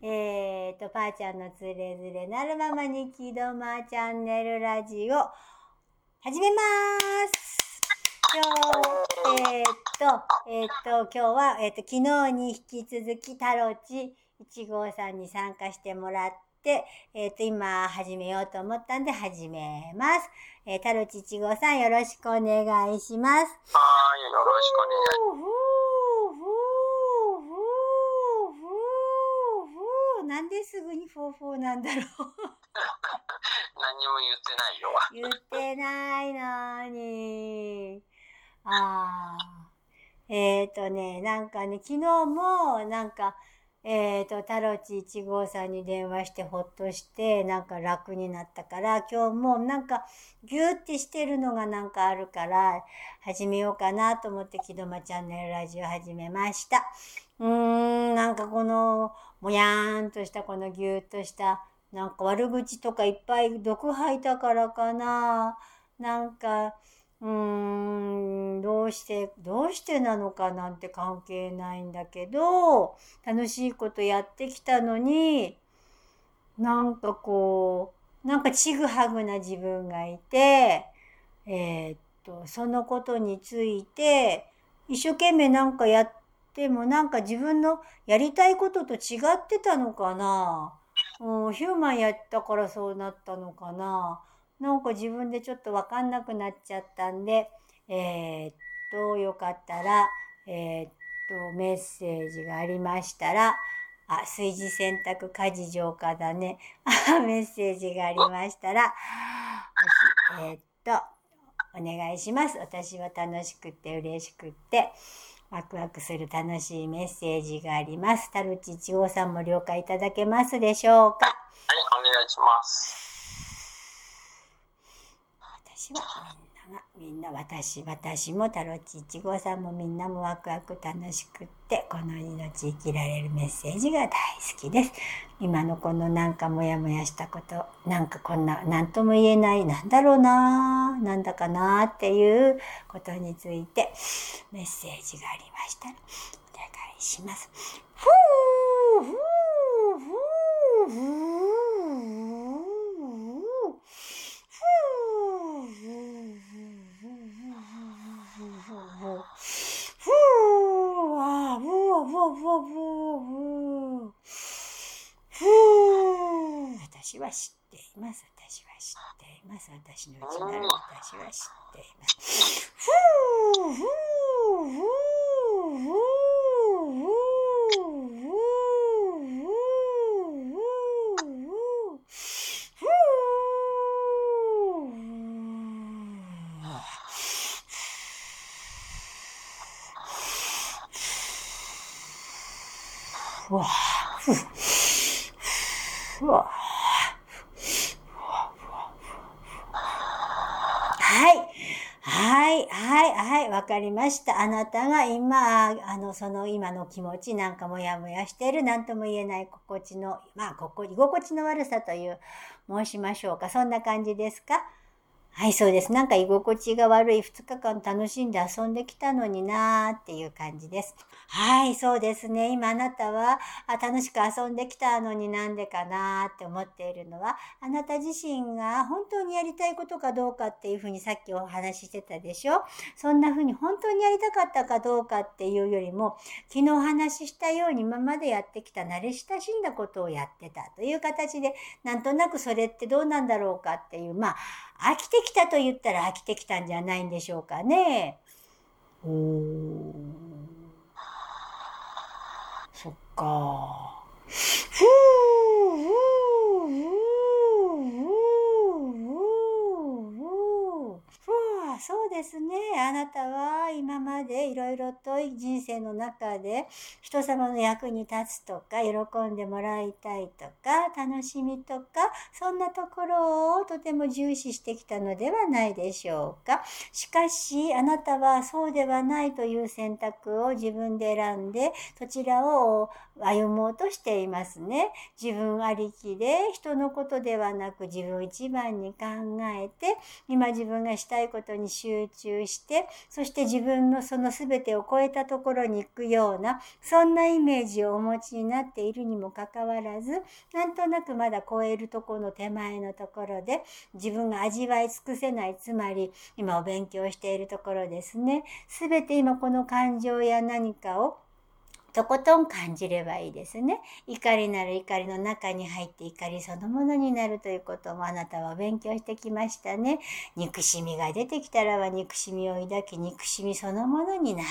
えーと、ぱーちゃんのつれづれなるままにきどまチャンネルラジオ、始めます今日、えー、っと、えー、っと、今日は、えー、っと、昨日に引き続き、タロチ1号さんに参加してもらって、えっと、今、始めようと思ったんで、始めます。えー、タロチ1号さん、よろしくお願いします。はい、よろしくお願いします。なんですぐにフォーフォーなんだろう何も言ってないよ。言ってないのに。ああ。えっ、ー、とね、なんかね、昨日も、なんか、えっ、ー、と、タロチ1号さんに電話してほっとして、なんか楽になったから、今日もなんかギューってしてるのがなんかあるから、始めようかなと思って、木戸間チャンネルラジオ始めました。うーん、なんかこの、もやーんとしたこのぎゅーっとした、なんか悪口とかいっぱい毒吐いたからかな。なんか、うーん、どうして、どうしてなのかなんて関係ないんだけど、楽しいことやってきたのに、なんかこう、なんかちぐはぐな自分がいて、えー、っと、そのことについて、一生懸命なんかやってもなんか自分のやりたいことと違ってたのかな。うん、ヒューマンやったからそうなったのかな。なんか自分でちょっとわかんなくなっちゃったんで、えー、っと、よかったら、えー、っと、メッセージがありましたら、あ、炊事洗濯家事浄化だね。メッセージがありましたら、えー、っと、お願いします。私は楽しくて嬉しくって、ワクワクする楽しいメッセージがあります。タルチ1号さんも了解いただけますでしょうか？はい、お願いします。私はみんなが、みんな私、私もタロチ1号さんもみんなもワクワク楽しくって、この命生きられるメッセージが大好きです。今のこのなんかモヤモヤしたこと、なんかこんな、なんとも言えない、なんだろうななんだかなっていうことについてメッセージがありましたら、お願いします。ふーふーふーふー私は知っています。私は知っています。私の内なる私は知っています。ふーふーふーふーふわふふわはい。はい、はい、わかりました。あなたが今、あの、その今の気持ちなんかもやもやしてる、なんとも言えない心地の、まあ、ここ、居心地の悪さという、申しましょうか。そんな感じですか？はい、そうです。なんか居心地が悪い2日間楽しんで遊んできたのになーっていう感じです。はい、そうですね。今あなたはあ楽しく遊んできたのになんでかなーって思っているのは、あなた自身が本当にやりたいことかどうかっていうふうにさっきお話ししてたでしょ？そんなふうに本当にやりたかったかどうかっていうよりも、昨日お話ししたように今までやってきた慣れ親しんだことをやってたという形で、なんとなくそれってどうなんだろうかっていう、まあ、飽きてきたと言ったら飽きてきたんじゃないんでしょうかね。おー。そっか。ふー、ふー、ふー。そうですね。あなたは今までいろいろと人生の中で人様の役に立つとか、喜んでもらいたいとか、楽しみとか、そんなところをとても重視してきたのではないでしょうか。しかし、あなたはそうではないという選択を自分で選んで、そちらを歩もうとしていますね。自分ありきで人のことではなく自分一番に考えて、今自分がしたいことに集集中して、そして自分のその全てを超えたところに行くような、そんなイメージをお持ちになっているにもかかわらず、なんとなくまだ超えるところの手前のところで、自分が味わい尽くせない、つまり今お勉強しているところですね。全て今この感情や何かをとことん感じればいいですね。怒りなる怒りの中に入って怒りそのものになるということもあなたは勉強してきましたね。憎しみが出てきたらは憎しみを抱き憎しみそのものになる。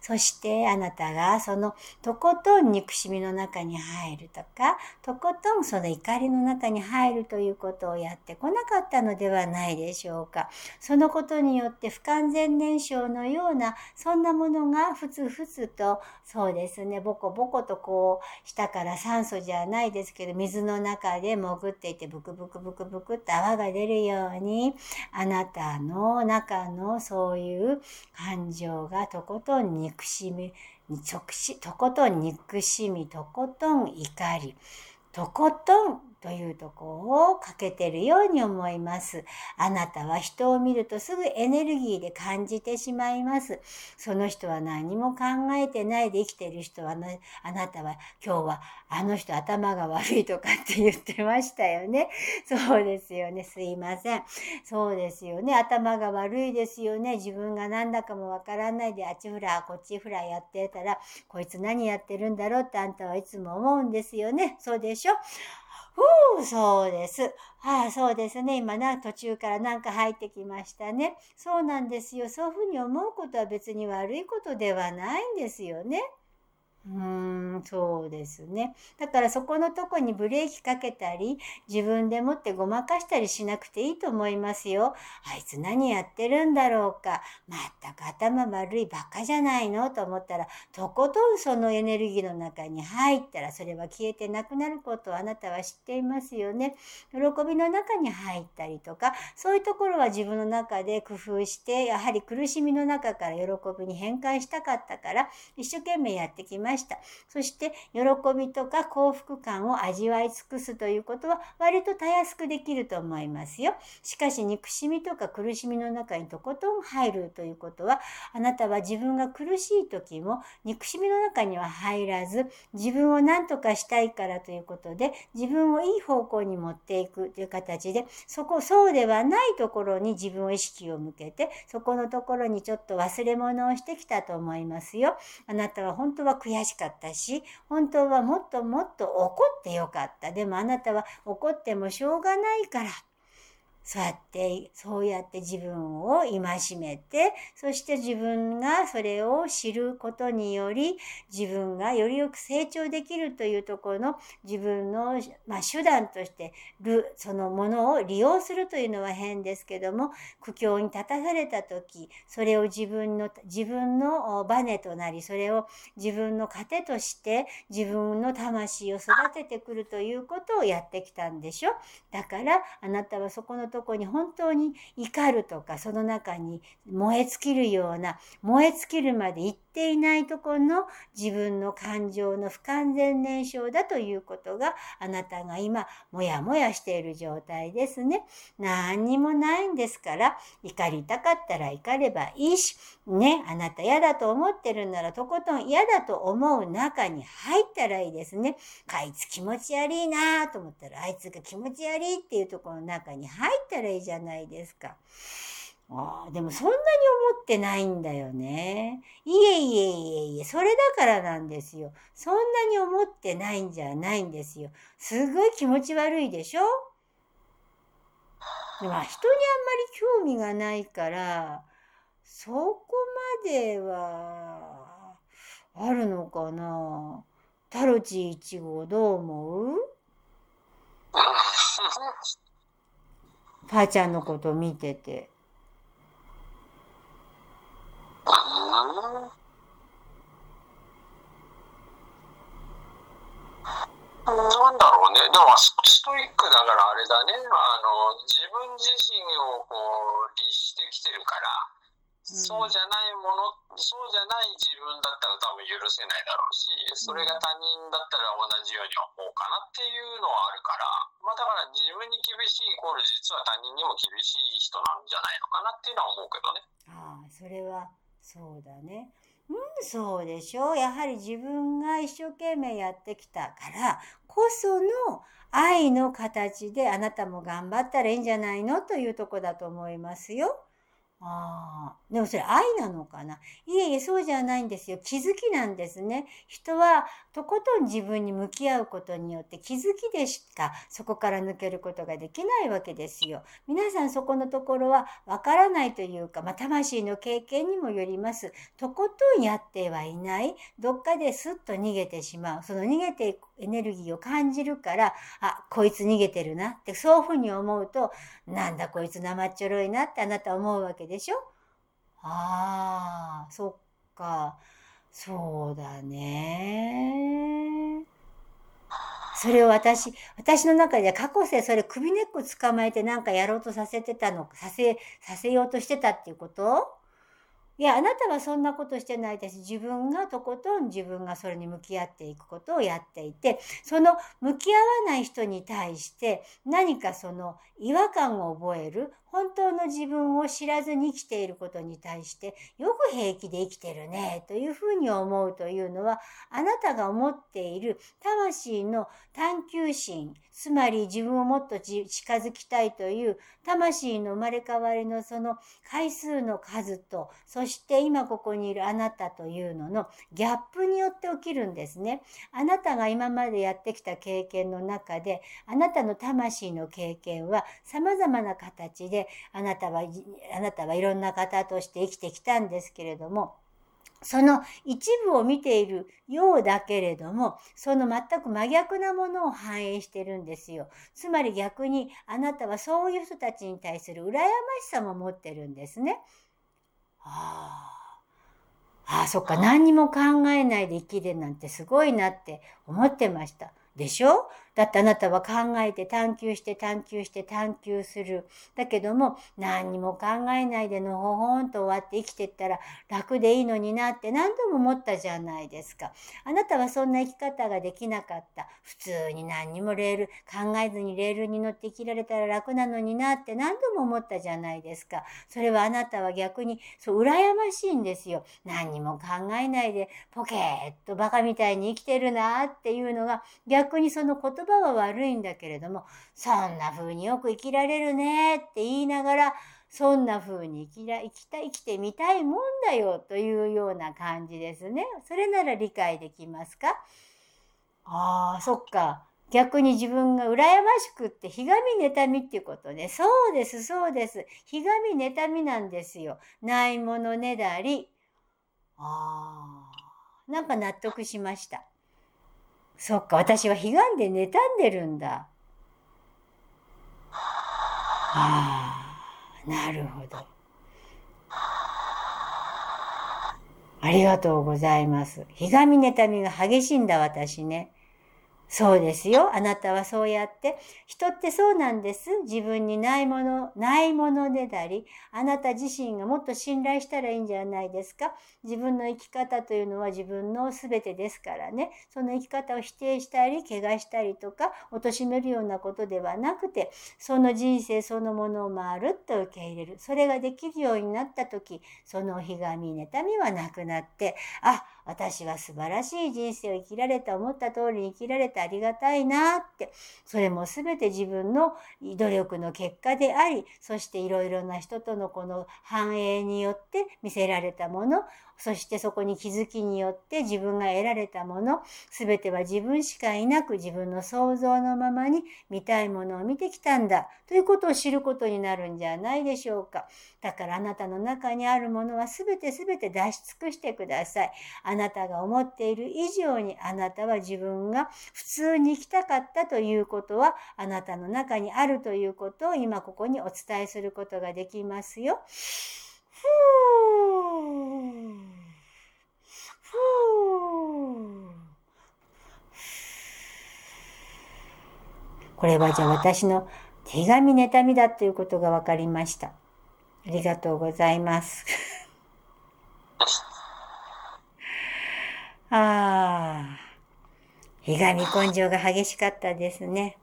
そしてあなたがそのとことん憎しみの中に入るとか、とことんその怒りの中に入るということをやってこなかったのではないでしょうか。そのことによって不完全燃焼のようなそんなものがふつふつとそうですですね。ボコボコとこう下から酸素じゃないですけど水の中で潜っていてブクブクブクブクって泡が出るようにあなたの中のそういう感情がとことん憎しみ直しとことん憎しみとことん怒りとことんというとこをかけてるように思います。あなたは人を見るとすぐエネルギーで感じてしまいます。その人は何も考えてないで生きてる人はね、あなたは今日はあの人頭が悪いとかって言ってましたよね。そうですよね。すいません。そうですよね。頭が悪いですよね。自分が何だかもわからないであっちフラこっちフラやってたら、こいつ何やってるんだろうってあんたはいつも思うんですよね。そうでしょ？ふう、そうです。ああ、そうですね。今な、途中からなんか入ってきましたね。そうなんですよ。そういうふうに思うことは別に悪いことではないんですよね。うーん、そうですね。だからそこのとこにブレーキかけたり、自分でもってごまかしたりしなくていいと思いますよ。あいつ何やってるんだろうか。まったく頭悪いバカじゃないのと思ったら、とことんそのエネルギーの中に入ったら、それは消えてなくなることをあなたは知っていますよね。喜びの中に入ったりとか、そういうところは自分の中で工夫して、やはり苦しみの中から喜びに変換したかったから、一生懸命やってきました。ました。そして、喜びとか幸福感を味わい尽くすということは、割とたやすくできると思いますよ。しかし、憎しみとか苦しみの中にとことん入るということは、あなたは自分が苦しい時も、憎しみの中には入らず、自分を何とかしたいからということで、自分をいい方向に持っていくという形で、そこ、そうではないところに自分を意識を向けて、そこのところにちょっと忘れ物をしてきたと思いますよ。あなたは本当は悔しかったし、本当はもっともっと怒ってよかった。でもあなたは怒ってもしょうがないから。そうやって、そうやって自分を戒めて、そして自分がそれを知ることにより、自分がよりよく成長できるというところの自分の、まあ、手段としてる、そのものを利用するというのは変ですけども、苦境に立たされた時、それを自分の、自分のバネとなり、それを自分の糧として自分の魂を育ててくるということをやってきたんでしょ。だから、あなたはそこのとこに本当に怒るとか、その中に燃え尽きるような、燃え尽きるまで行ていないところの自分の感情の不完全燃焼だということが、あなたが今、もやもやしている状態ですね。何にもないんですから、怒りたかったら怒ればいいし、ね、あなた嫌だと思ってるんなら、とことん嫌だと思う中に入ったらいいですね。あいつ気持ち悪いなと思ったら、あいつが気持ち悪いっていうところの中に入ったらいいじゃないですか。ああ、でもそんなに思ってないんだよね。いえいえいえいえ、それだからなんですよ。そんなに思ってないんじゃないんですよ。すごい気持ち悪いでしょ？でも人にあんまり興味がないから、そこまでは、あるのかなタロチ1号どう思う？母ちゃんのこと見てて。なんだろうね。でも、ストイックだからあれだね。あの、自分自身をこう、律してきてるから、そうじゃないもの、そうじゃない自分だったら多分許せないだろうし、それが他人だったら同じように思うかなっていうのはあるから、まあだから自分に厳しいイコール実は他人にも厳しい人なんじゃないのかなっていうのは思うけどね。ああ、それはそうだね。うん、そうでしょう。やはり自分が一生懸命やってきたからこその愛の形であなたも頑張ったらいいんじゃないのというとこだと思いますよ。ああ、でもそれ愛なのかな？いえいえ、そうじゃないんですよ。気づきなんですね。人はとことん自分に向き合うことによって気づきでしかそこから抜けることができないわけですよ。皆さんそこのところはわからないというか、まあ、魂の経験にもよります。とことんやってはいない。どっかでスッと逃げてしまう。その逃げていくエネルギーを感じるから、あ、こいつ逃げてるなって、そういうふうに思うと、なんだこいつ生っちょろいなってあなた思うわけでしょ？ああ、そっか。そうだね。それを私、私の中で過去世、それ首根っこ捕まえてなんかやろうとさせてたの、させ、させようとしてたっていうこと？いや、あなたはそんなことしてないです。自分がとことん自分がそれに向き合っていくことをやっていて、その向き合わない人に対して何かその違和感を覚える、本当の自分を知らずに生きていることに対して、よく平気で生きてるね、というふうに思うというのは、あなたが思っている魂の探求心、つまり自分をもっと近づきたいという魂の生まれ変わりのその回数の数と、そして今ここにいるあなたというののギャップによって起きるんですね。あなたが今までやってきた経験の中で、あなたの魂の経験は様々な形であなたは、あなたはいろんな方として生きてきたんですけれども、その一部を見ているようだけれども、その全く真逆なものを反映してるんですよ。つまり逆にあなたはそういう人たちに対する羨ましさも持ってるんですね。ああ。ああ、そっか。何にも考えないで生きるなんてすごいなって思ってました。でしょ？だってあなたは考えて探求して探求して探求する。だけども何にも考えないでのほほんと終わって生きてったら楽でいいのになって何度も思ったじゃないですか。あなたはそんな生き方ができなかった。普通に何にもレール考えずにレールに乗って生きられたら楽なのになって何度も思ったじゃないですか。それはあなたは逆にそう羨ましいんですよ。何にも考えないでポケーっとバカみたいに生きてるなっていうのが逆にその言葉は悪いんだけれども、そんな風によく生きられるねって言いながら、そんな風に生きら、生きた、生きてみたいもんだよというような感じですね。それなら理解できますか？ああ、そっか。逆に自分が羨ましくってひがみ妬みっていうことね。そうです、そうです。ひがみ妬みなんですよ。ないものねだり。ああ、なんか納得しました。そっか、私は悲願で妬んでるんだ。ああ、なるほど。ありがとうございます。ひがみ妬みが激しいんだ、私ね。そうですよ。あなたはそうやって。人ってそうなんです。自分にないもの、ないものでだり、あなた自身がもっと信頼したらいいんじゃないですか。自分の生き方というのは自分の全てですからね。その生き方を否定したり、怪我したりとか、貶めるようなことではなくて、その人生そのものをまるっと受け入れる。それができるようになった時、そのひがみ、妬みはなくなって、あ、私は素晴らしい人生を生きられた、思った通りに生きられてありがたいなって、それも全て自分の努力の結果であり、そしていろいろな人とのこの繁栄によって見せられたもの、そしてそこに気づきによって自分が得られたもの、すべては自分しかいなく自分の想像のままに見たいものを見てきたんだということを知ることになるんじゃないでしょうか。だからあなたの中にあるものはすべてすべて出し尽くしてください。あなたが思っている以上にあなたは自分が普通に生きたかったということはあなたの中にあるということを今ここにお伝えすることができますよ。これはじゃあ私の手紙妬みだということが分かりました。ありがとうございます。ああ。ひがみ根性が激しかったですね。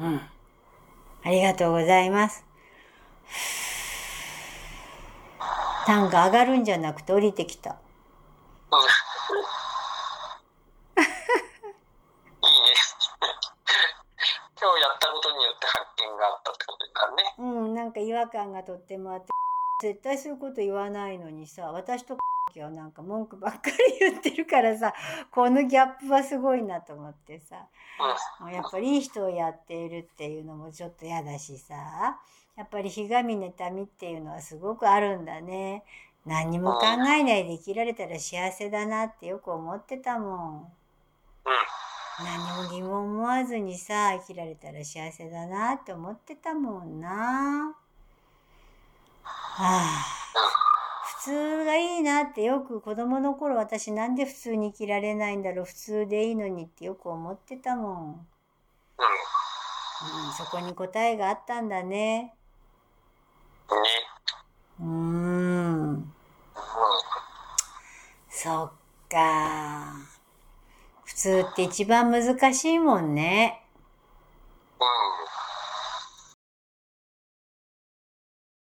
うん。ありがとうございます。単価上がるんじゃなくて降りてきた。うんいいね。今日やったことによって発見があったってことになるね。うん、なんか違和感がとってもあって、絶対そういうこと言わないのにさ、私とはなんか文句ばっかり言ってるからさ、このギャップはすごいなと思ってさ、うん。やっぱりいい人をやっているっていうのもちょっと嫌だしさ、やっぱりひがみ妬みっていうのはすごくあるんだね。何にも考えないで生きられたら幸せだなってよく思ってたもん。うん。何も疑問思わずにさ生きられたら幸せだなって思ってたもんな。はあ、普通がいいなってよく子供の頃私なんで普通に生きられないんだろう普通でいいのにってよく思ってたもん。うん。うん、そこに答えがあったんだね。ね。うーん、うん。そっか。普通って一番難しいもんね。うん。